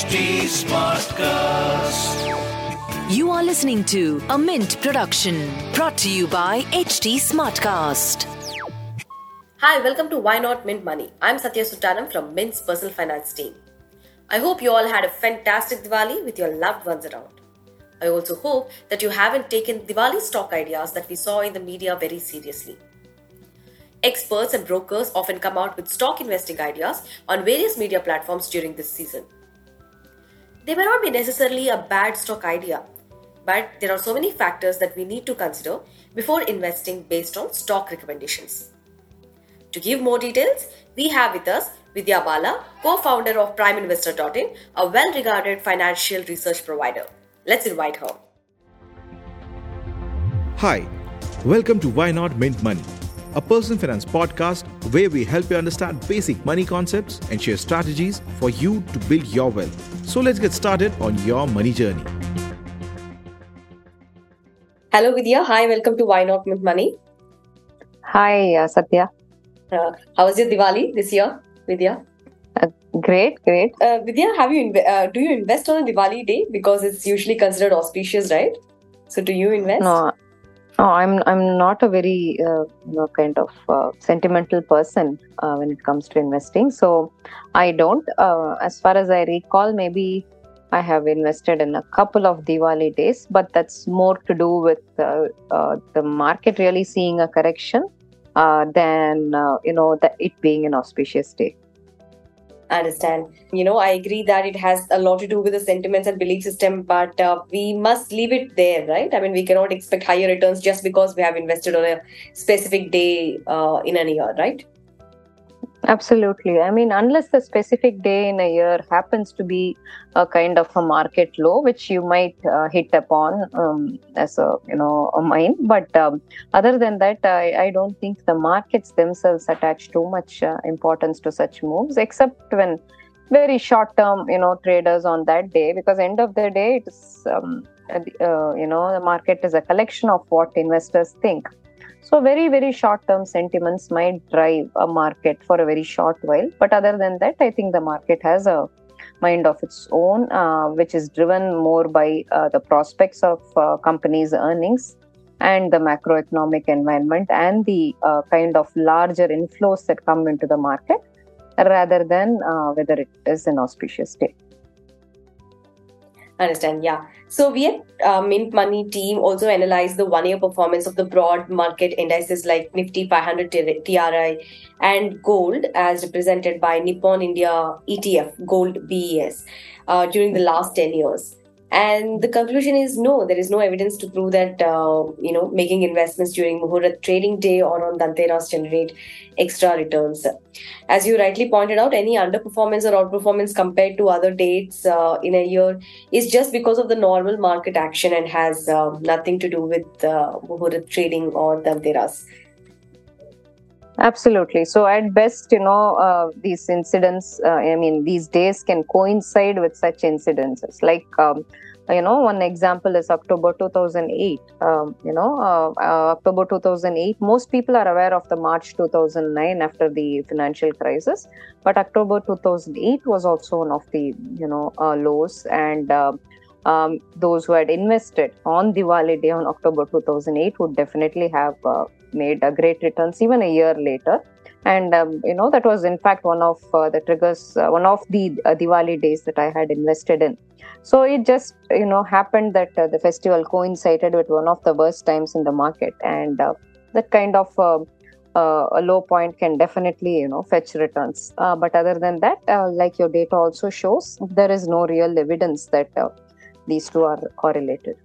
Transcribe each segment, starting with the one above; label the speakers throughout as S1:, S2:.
S1: HT Smartcast.
S2: You are listening to a Mint production brought to you by HT Smartcast.
S3: Hi, welcome to Why Not Mint Money. I'm Satya Sontanam from Mint's personal finance team. I hope you all had a fantastic Diwali with your loved ones around. I also hope that you haven't taken Diwali stock ideas that we saw in the media very seriously. Experts and brokers often come out with stock investing ideas on various media platforms during this season. They may not be necessarily a bad stock idea, but there are so many factors that we need to consider before investing based on stock recommendations. To give more details, we have with us Vidya Bala, co founder of PrimeInvestor.in, a well regarded financial research provider. Let's invite her.
S4: Hi, welcome to Why Not Mint Money, a personal finance podcast where we help you understand basic money concepts and share strategies for you to build your wealth. So let's get started on your money journey.
S3: Hello, Vidya. Hi, welcome to Why Not Make Money.
S5: Hi, uh, Satya.
S3: Uh, how was your Diwali this year, Vidya?
S5: Uh, great, great.
S3: Uh, Vidya, have you inv- uh, do you invest on a Diwali day because it's usually considered auspicious, right? So, do you invest?
S5: No, I'm I'm not a very uh, you know kind of uh, sentimental person uh, when it comes to investing. So, I don't. Uh, as far as I recall, maybe I have invested in a couple of Diwali days, but that's more to do with uh, uh, the market really seeing a correction than you know it being an auspicious day.
S3: Understand. You know, I agree that it has a lot to do with the sentiments and belief system, but uh, we must leave it there, right? I mean, we cannot expect higher returns just because we have invested on a specific day uh, in a year, right?
S5: Absolutely. I mean, unless the specific day in a year happens to be a kind of a market low, which you might uh, hit upon um, as a you know a mine, but um, other than that, I, I don't think the markets themselves attach too much uh, importance to such moves, except when very short term you know traders on that day, because end of the day, it's um, uh, you know the market is a collection of what investors think so, very, very short term sentiments might drive a market for a very short while. But other than that, I think the market has a mind of its own, uh, which is driven more by uh, the prospects of uh, companies' earnings and the macroeconomic environment and the uh, kind of larger inflows that come into the market rather than uh, whether it is an auspicious day.
S3: Understand, yeah. So we at uh, Mint Money team also analyzed the one-year performance of the broad market indices like Nifty 500 TRI and gold as represented by Nippon India ETF Gold BES uh, during the last 10 years. And the conclusion is no, there is no evidence to prove that uh, you know making investments during Muhurat trading day or on Dhanteras generate extra returns. As you rightly pointed out, any underperformance or outperformance compared to other dates uh, in a year is just because of the normal market action and has uh, nothing to do with uh, Muhurat trading or Dhanteras.
S5: Absolutely. So at best, you know, uh, these incidents, uh, I mean, these days can coincide with such incidences. Like, um, you know, one example is October 2008. Um, you know, uh, uh October 2008, most people are aware of the March 2009 after the financial crisis. But October 2008 was also one of the, you know, uh, lows. And uh, um, those who had invested on Diwali day on October 2008 would definitely have made great returns even a year later. And um, you know that was in fact one of uh, the triggers uh, one of the uh, diwali days that i had invested in. So it just you know happened that uh, the festival coincided with one of the worst times in the market. And uh, that kind of uh, a low point can definitely you know fetch returns. But other than that like your data also shows there is no real evidence that these two are correlated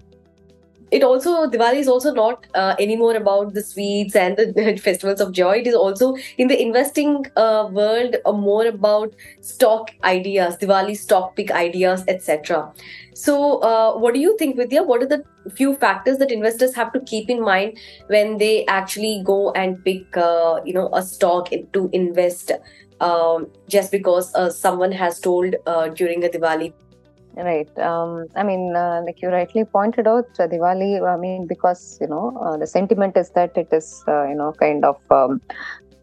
S3: it also Diwali is also not uh, anymore about the sweets and the festivals of joy. It is also in the investing uh, world uh, more about stock ideas, Diwali stock pick ideas, etc. So, uh, what do you think, Vidya? What are the few factors that investors have to keep in mind when they actually go and pick, uh, you know, a stock to invest? Um, just because uh, someone has told during a Diwali
S5: Right. Um, I mean, uh, like you rightly pointed out, uh, Diwali. I mean, because you know uh, the sentiment is that it is uh, you know kind of um,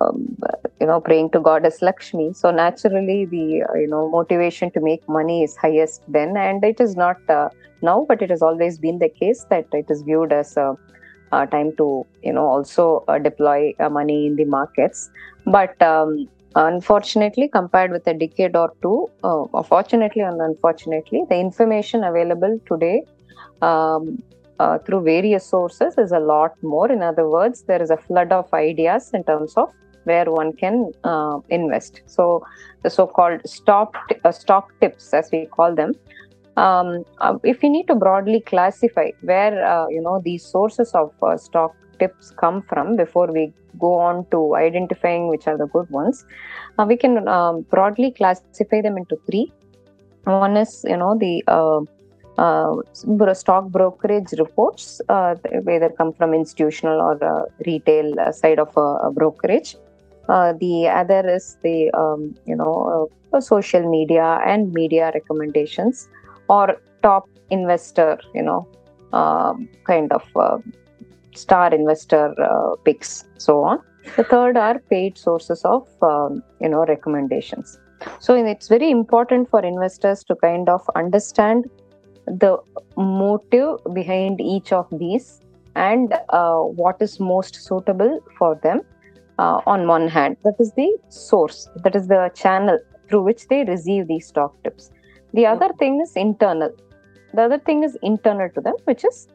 S5: um, you know praying to goddess lakshmi so naturally the uh, you know motivation to make money is highest then and it is not uh, now but it has always been the case that it is viewed as a, time to you know also deploy money in the markets but um, unfortunately compared with a decade or two uh, fortunately and unfortunately the information available today um, uh, through various sources is a lot more. In other words, there is a flood of ideas in terms of where one can uh, invest. So, the so-called stock uh, stock tips, as we call them. Um, uh, if we need to broadly classify where uh, you know these sources of uh, stock tips come from before we go on to identifying which are the good ones, we can um, broadly classify them into three. One is you know the uh, stock brokerage reports, uh, whether come from institutional or uh, retail side of a, brokerage. the other is the um, you know social media and media recommendations or top investor you know um, kind of star investor uh, picks so on. The third are paid sources of um, you know recommendations. So it's very important for investors to kind of understand the motive behind each of these and uh, what is most suitable for them uh, on one hand. That is the source that is the channel through which they receive these stock tips. The other thing is internal. The other thing is internal to them which is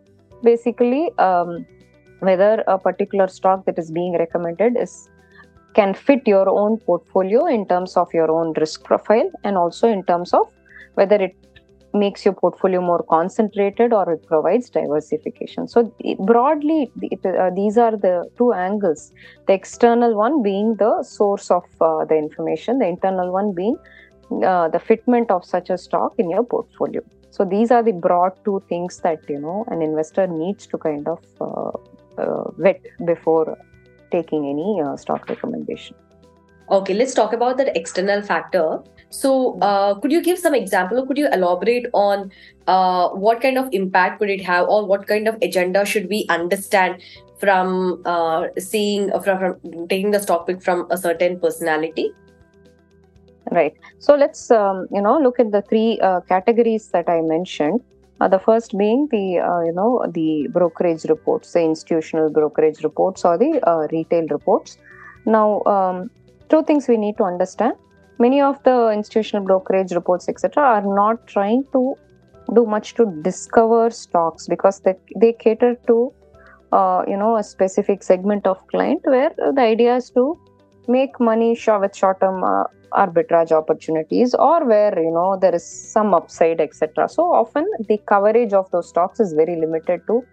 S5: basically um, whether a particular stock that is being recommended is can fit your own portfolio in terms of your own risk profile and also in terms of whether it makes your portfolio more concentrated or it provides diversification. So broadly it, uh, these are the two angles. The external one being the source of uh, the information the internal one being uh, the fitment of such a stock in your portfolio. So these are the broad two things that you know an investor needs to kind of uh, vet before taking any uh, stock recommendation
S3: okay let's talk about that external factor so, uh, could you give some example, or could you elaborate on uh, what kind of impact could it have, or what kind of agenda should we understand from uh, seeing from, from taking the stock pick from a certain personality?
S5: Right. So let's um, you know look at the three uh, categories that I mentioned. Uh, the first being the uh, you know the brokerage reports, the institutional brokerage reports or the retail reports. Now, um, two things we need to understand many of the institutional brokerage reports etc are not trying to do much to discover stocks because they, they cater to uh, you know a specific segment of client where the idea is to make money with short term uh, arbitrage opportunities or where you know there is some upside etc so often the coverage of those stocks is very limited to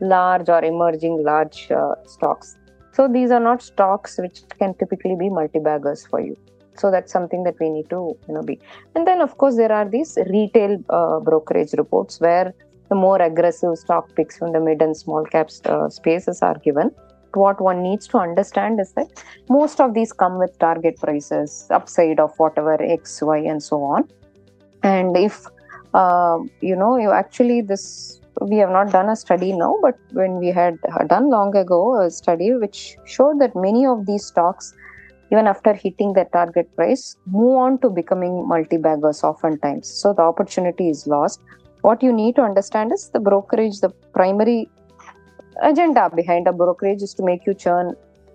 S5: large or emerging large uh, stocks. So these are not stocks which can typically be multi-baggers for you. So that's something that we need to you know be. And then of course there are these retail uh, brokerage reports where the more aggressive stock picks from the mid and small caps uh, spaces are given what one needs to understand is that most of these come with target prices upside of whatever x y and so on and if uh, you know you actually this we have not done a study now but when we had done long ago a study which showed that many of these stocks even after hitting the target price, move on to becoming multi baggers oftentimes. So the opportunity is lost. What you need to understand is the brokerage, the primary agenda behind a brokerage is to make you churn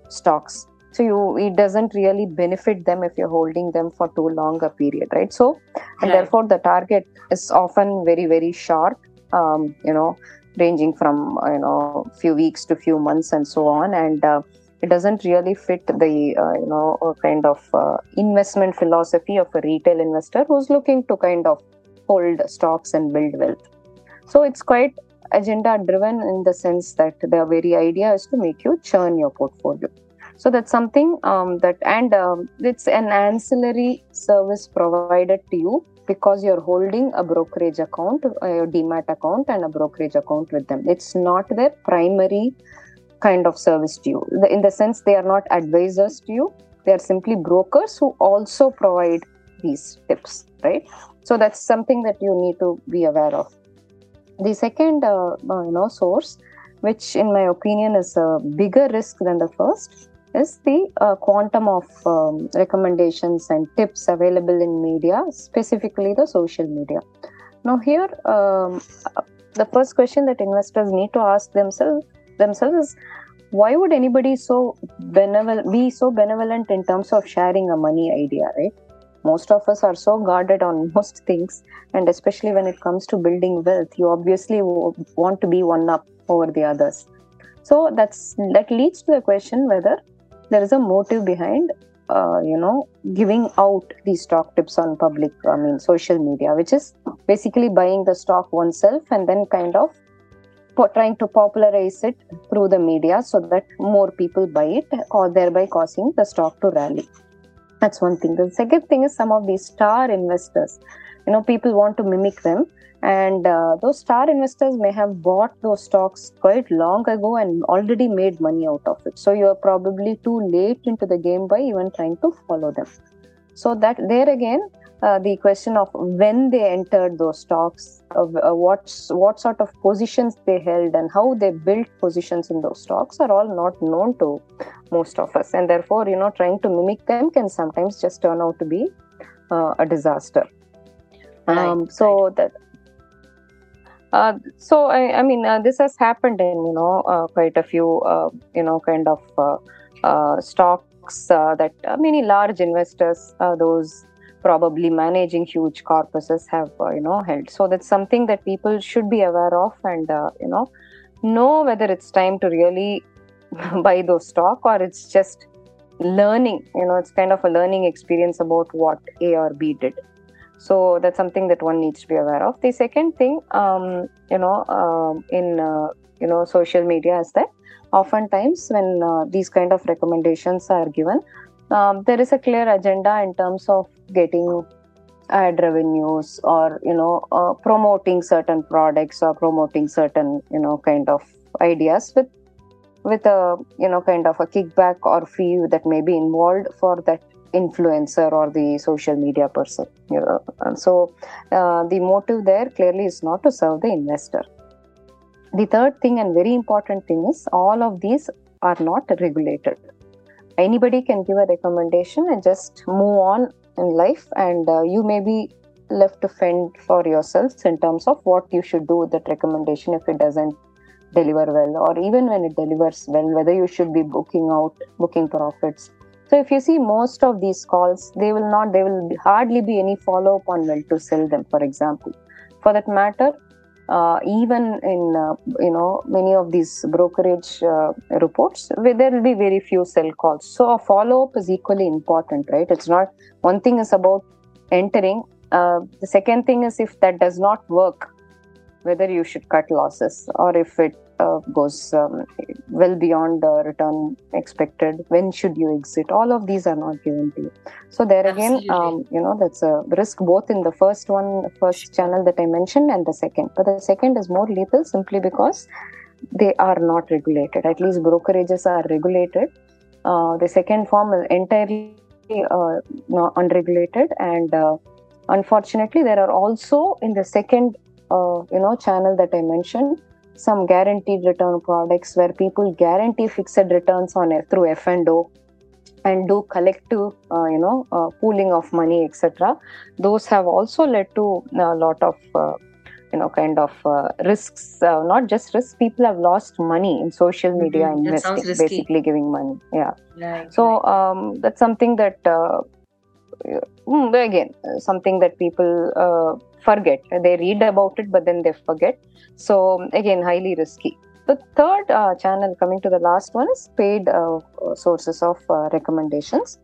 S5: stocks. So you it doesn't really benefit them if you're holding them for too long a period, right? So and right. therefore the target is often very, very short, um, you know, ranging from you know few weeks to few months and so on. And uh, it doesn't really fit the uh, you know kind of uh, investment philosophy of a retail investor who's looking to kind of hold stocks and build wealth so it's quite agenda driven in the sense that their very idea is to make you churn your portfolio so that's something um, that and um, it's an ancillary service provided to you because you're holding a brokerage account a demat account and a brokerage account with them it's not their primary kind of service to you. In the sense, they are not advisors to you, they are simply brokers who also provide these tips, right? So that's something that you need to be aware of. The second, uh, uh, you know, source, which in my opinion is a bigger risk than the first, is the uh, quantum of um, recommendations and tips available in media, specifically the social media. Now, here, um, the first question that investors need to ask themselves themselves is why would anybody so benevolent be so benevolent in terms of sharing a money idea, right? Most of us are so guarded on most things, and especially when it comes to building wealth, you obviously want to be one up over the others. So that's that leads to the question whether there is a motive behind uh, you know giving out these stock tips on public i mean social media which is basically buying the stock oneself and then kind of trying to popularize it through the media so that more people buy it or thereby causing the stock to rally that's one thing. The second thing is some of these star investors. You know people want to mimic them. And uh, those star investors may have bought those stocks quite long ago and already made money out of it. So you're probably too late into the game by even trying to follow them. So that there again uh, the question of when they entered those stocks of uh, what what sort of positions they held and how they built positions in those stocks are all not known to most of us and therefore you know trying to mimic them can sometimes just turn out to be uh, a disaster um, right, so right. that uh, so I, I mean, uh, this has happened in you know uh, quite a few uh, you know kind of uh, uh, stocks that many large investors, those probably managing huge corpuses, have you know held. So that's something that people should be aware of and you know know whether it's time to really buy those stock or it's just learning. You know, it's kind of a learning experience about what A or B did so that's something that one needs to be aware of the second thing um, you know uh, in uh, you know social media is that oftentimes when uh, these kind of recommendations are given um, there is a clear agenda in terms of getting ad revenues or you know uh, promoting certain products or promoting certain you know kind of ideas with with a you know kind of a kickback or fee that may be involved for that influencer or the social media person. You know? And so uh, the motive there clearly is not to serve the investor. The third thing and very important thing is all of these are not regulated. Anybody can give a recommendation and just move on in life, and uh, you may be left to fend for yourselves in terms of what you should do with that recommendation if it doesn't deliver well, or even when it delivers well, whether you should be booking out, booking profits, so if you see most of these calls, they will not, there will hardly be any follow up on when to sell them, for example. For that matter, uh, even in uh, you know many of these brokerage uh, reports, where there will be very few sell calls. So a follow up is equally important, right? It's not one thing is about entering. Uh, the second thing is if that does not work, whether you should cut losses or if it uh, goes um, well beyond the return expected. When should you exit? All of these are not given to you. So there again um, you know that's a risk both in the first one first channel that i mentioned and the second. But the second is more lethal simply because they are not regulated. At least brokerages are regulated. Uh, the second form is entirely uh, unregulated. And uh, unfortunately there are also in the second uh, you know channel that i mentioned some guaranteed return products where people guarantee fixed returns on it through F&O and do collective, uh, you know, uh, pooling of money, etc. Those have also led to a lot of, uh, you know, kind of uh, risks. Uh, not just risks, people have lost money in social media mm-hmm. investing, basically giving money. Yeah. Right, so right. Um, that's something that, uh, mm, again, something that people forget. They read about it, but then they forget. So, again, highly risky. The third uh, channel, coming to the last one, is paid uh, sources of uh, recommendations.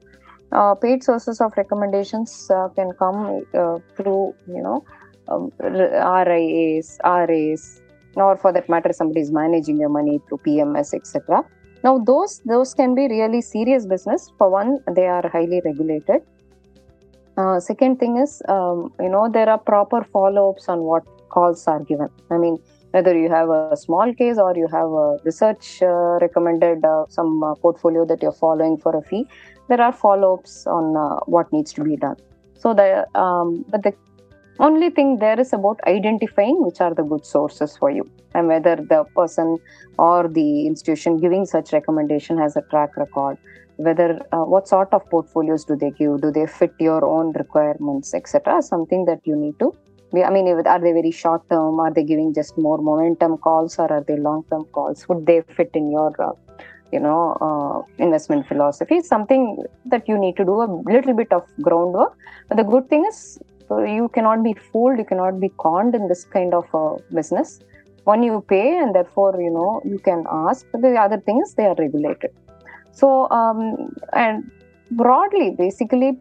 S5: Uh, paid sources of recommendations uh, can come uh, through, you know, um, RIAs, RAs, or for that matter, somebody is managing your money through PMS, etc. Now, those those can be really serious business. For one, they are highly regulated uh, second thing is, um, you know, there are proper follow ups on what calls are given. I mean, whether you have a small case or you have a research uh, recommended uh, some uh, portfolio that you're following for a fee, there are follow ups on uh, what needs to be done. So the um, but the only thing there is about identifying which are the good sources for you and whether the person or the institution giving such recommendation has a track record whether uh, what sort of portfolios do they give do they fit your own requirements etc something that you need to I mean, are they very short term? Are they giving just more momentum calls, or are they long term calls? Would they fit in your, uh, you know, uh, investment philosophy? Something that you need to do a little bit of groundwork. But the good thing is, uh, you cannot be fooled. You cannot be conned in this kind of uh, business. One, you pay, and therefore, you know, you can ask. But the other thing is, they are regulated. So, um, and broadly, basically,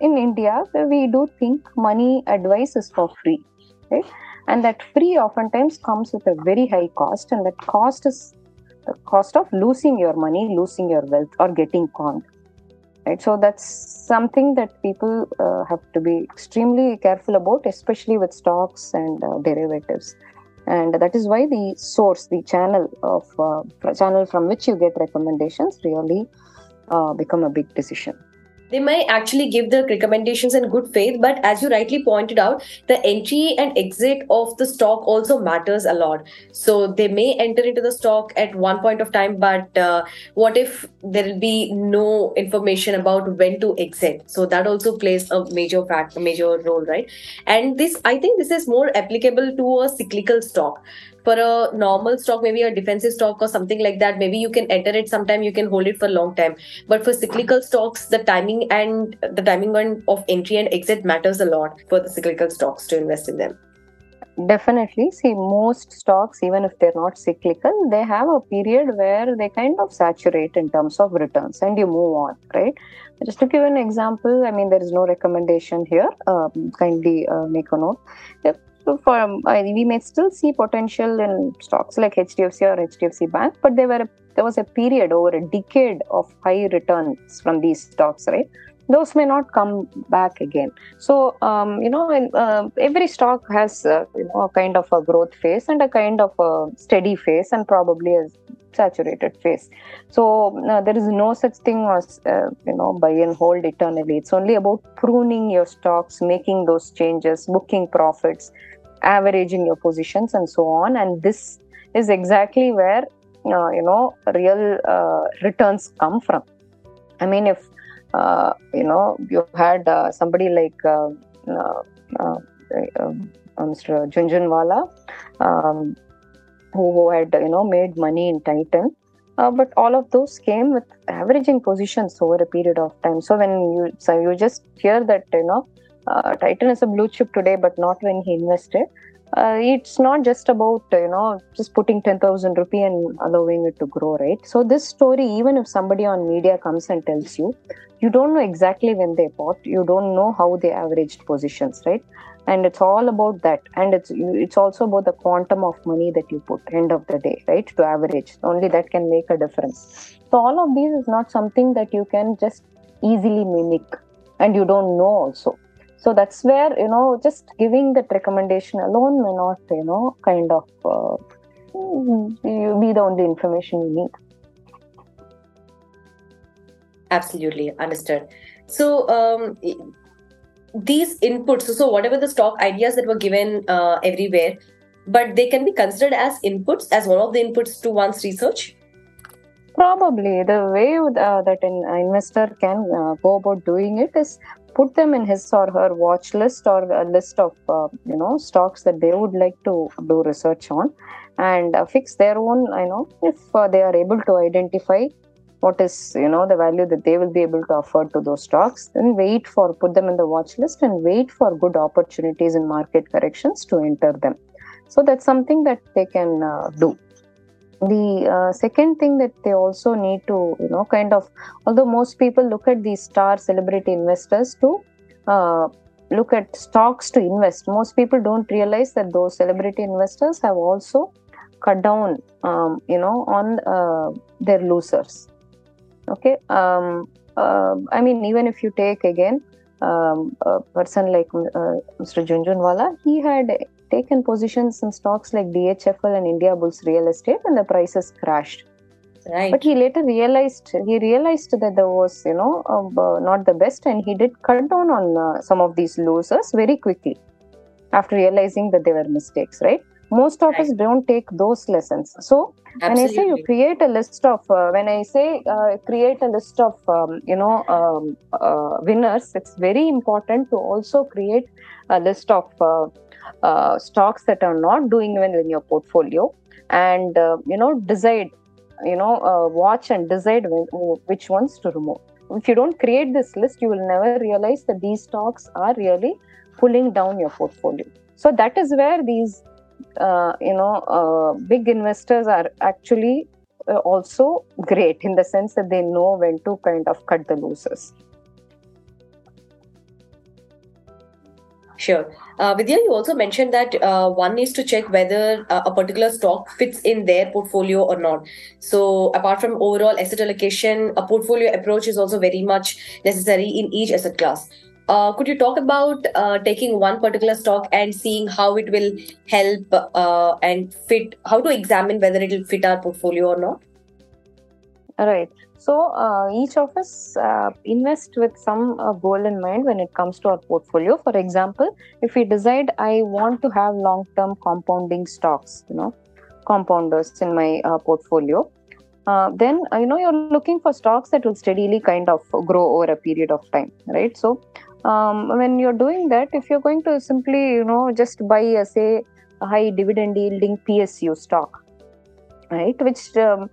S5: in India, we do think money advice is for free, right? And that free oftentimes comes with a very high cost, and that cost is the cost of losing your money, losing your wealth, or getting conned. Right? So that's something that people uh, have to be extremely careful about, especially with stocks and uh, derivatives. And that is why the source, the channel of uh, channel from which you get recommendations, really uh, become a big decision
S3: they may actually give the recommendations in good faith but as you rightly pointed out the entry and exit of the stock also matters a lot. So they may enter into the stock at one point of time but uh, what if there will be no information about when to exit? So that also plays a major fact a major role right? And this i think this is more applicable to a cyclical stock for a normal stock, maybe a defensive stock or something like that, maybe you can enter it sometime, you can hold it for a long time. But for cyclical stocks, the timing and the timing of entry and exit matters a lot for the cyclical stocks to invest in them.
S5: Definitely. See, most stocks, even if they're not cyclical, they have a period where they kind of saturate in terms of returns and you move on, right? Just to give an example, I mean, there is no recommendation here. Um, kindly uh, make a note. So for um, we may still see potential in stocks like HDFC or HDFC Bank, but there were there was a period over a decade of high returns from these stocks, right? Those may not come back again. So um, you know, in, uh, every stock has uh, you know a kind of a growth phase and a kind of a steady phase, and probably a saturated phase. So uh, there is no such thing as uh, you know buy and hold eternally. It's only about pruning your stocks, making those changes, booking profits, averaging your positions and so on. And this is exactly where uh, you know real uh, returns come from. I mean if uh, you know you had uh, somebody like uh, uh, mr Jhunjhunwala um, who, who had you know made money in titan but all of those came with averaging positions over a period of time. So when you so you just hear that you know uh, Titan is a blue chip today, but not when he invested. Uh, it's not just about you know just putting 10000 rupee and allowing it to grow right? So this story even if somebody on media comes and tells you you don't know exactly when they bought. You don't know how they averaged positions right? And it's all about that. And it's it's also about the quantum of money that you put end of the day right? To average. Only that can make a difference. So all of these is not something that you can just easily mimic. And you don't know also so that's where you know just giving that recommendation alone may not you know kind of uh, be the only information you need.
S3: Absolutely. Understood. So um, these inputs so whatever the stock ideas that were given uh, everywhere but they can be considered as inputs as one of the inputs to one's research?
S5: Probably. The way uh, that an investor can uh, go about doing it is put them in his or her watch list or a list of uh, you know stocks that they would like to do research on and uh, fix their own you know if uh, they are able to identify what is you know the value that they will be able to afford to those stocks then wait for put them in the watch list and wait for good opportunities in market corrections to enter them. So that's something that they can uh, do the uh, second thing that they also need to you know kind of although most people look at these star celebrity investors to uh, look at stocks to invest most people don't realize that those celebrity investors have also cut down um, you know on uh, their losers. Okay um, uh, i mean even if you take again um, a person like uh, mr Jhunjhunwala he had taken positions in stocks like DHFL and India Bulls Real Estate and the prices crashed.
S3: Right.
S5: But he later realized he realized that there was you know uh, not the best, and he did cut down on uh, some of these losers very quickly after realizing that they were mistakes. Right. Most of us don't take those lessons. So when I say you create a list of uh, when I say uh, create a list of um, you know um, uh, winners, it's very important to also create a list of uh, stocks that are not doing well in your portfolio and uh, you know decide you know uh, watch and decide when, which ones to remove. If you don't create this list you will never realize that these stocks are really pulling down your portfolio. So that is where these uh, you know uh, big investors are actually uh, also great in the sense that they know when to kind of cut the losers
S3: Sure. Uh, Vidya, you also mentioned that uh, one needs to check whether uh, a particular stock fits in their portfolio or not. So, apart from overall asset allocation, a portfolio approach is also very much necessary in each asset class. Uh, could you talk about uh, taking one particular stock and seeing how it will help uh, and fit, how to examine whether it will fit our portfolio or not?
S5: Right. So uh, each of us uh, invest with some uh, goal in mind when it comes to our portfolio. For example, if we decide I want to have long-term compounding stocks, you know, compounders in my uh, portfolio, uh, then uh, you know you're looking for stocks that will steadily kind of grow over a period of time, right? So um, when you're doing that, if you're going to simply you know just buy a say a high dividend yielding PSU stock, right, which um,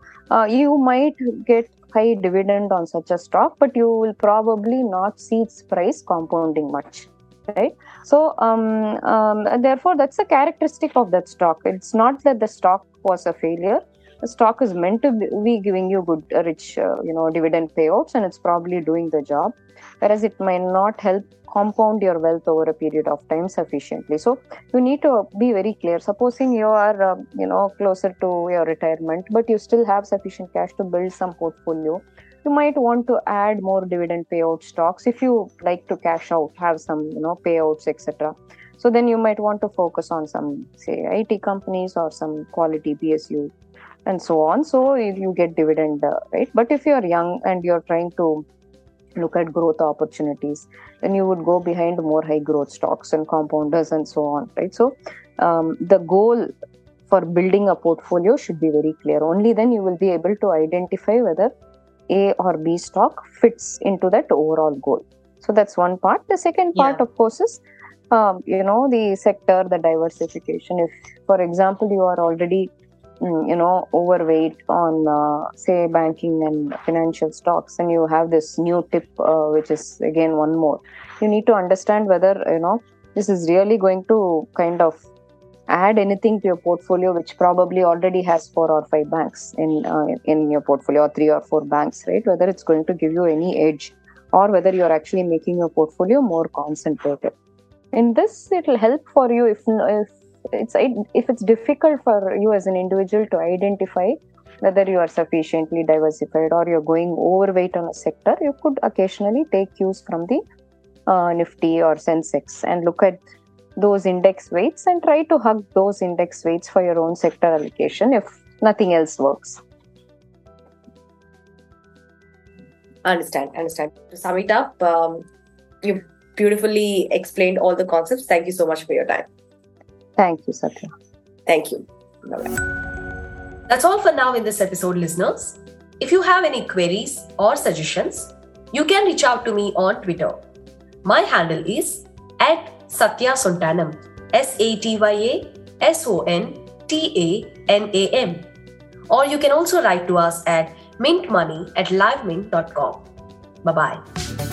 S5: you might get high dividend on such a stock, but you will probably not see its price compounding much, right? So, um, um, therefore, that's a characteristic of that stock. It's not that the stock was a failure. The stock is meant to be giving you good, uh, rich, uh, you know, dividend payouts, and it's probably doing the job. Whereas it might not help compound your wealth over a period of time sufficiently. So you need to be very clear. Supposing you are, uh, you know, closer to your retirement, but you still have sufficient cash to build some portfolio. You might want to add more dividend payout stocks if you like to cash out, have some, you know, payouts, etc. So then you might want to focus on some, say, IT companies or some quality PSU and so on. So you get dividend, uh, right? But if you are young and you're trying to look at growth opportunities, then you would go behind more high growth stocks and compounders and so on, right? So um, the goal for building a portfolio should be very clear. Only then you will be able to identify whether A or B stock fits into that overall goal. So that's one part. The second part,
S3: Yeah.
S5: of course, is um, you know the sector, the diversification. If, for example, you are already you know overweight on uh, say banking and financial stocks and you have this new tip uh, which is again one more. You need to understand whether you know this is really going to kind of add anything to your portfolio which probably already has four or five banks in uh, in your portfolio or three or four banks right? Whether it's going to give you any edge or whether you're actually making your portfolio more concentrated. In this it will help for you if if it's if it's difficult for you as an individual to identify whether you are sufficiently diversified or you're going overweight on a sector you could occasionally take cues from the uh, nifty or sensex and look at those index weights and try to hug those index weights for your own sector allocation if nothing else works
S3: Understand, understand. To sum it up, um, you beautifully explained all the concepts. Thank you so much for your time.
S5: Thank you satya
S3: Thank you. Bye-bye. That's all for now in this episode, listeners. If you have any queries or suggestions, you can reach out to me on Twitter. My handle is at Satya Sontanam, S A T Y A S O N T A N A M. Or you can also write to us at mintmoney at livemint.com. Bye bye.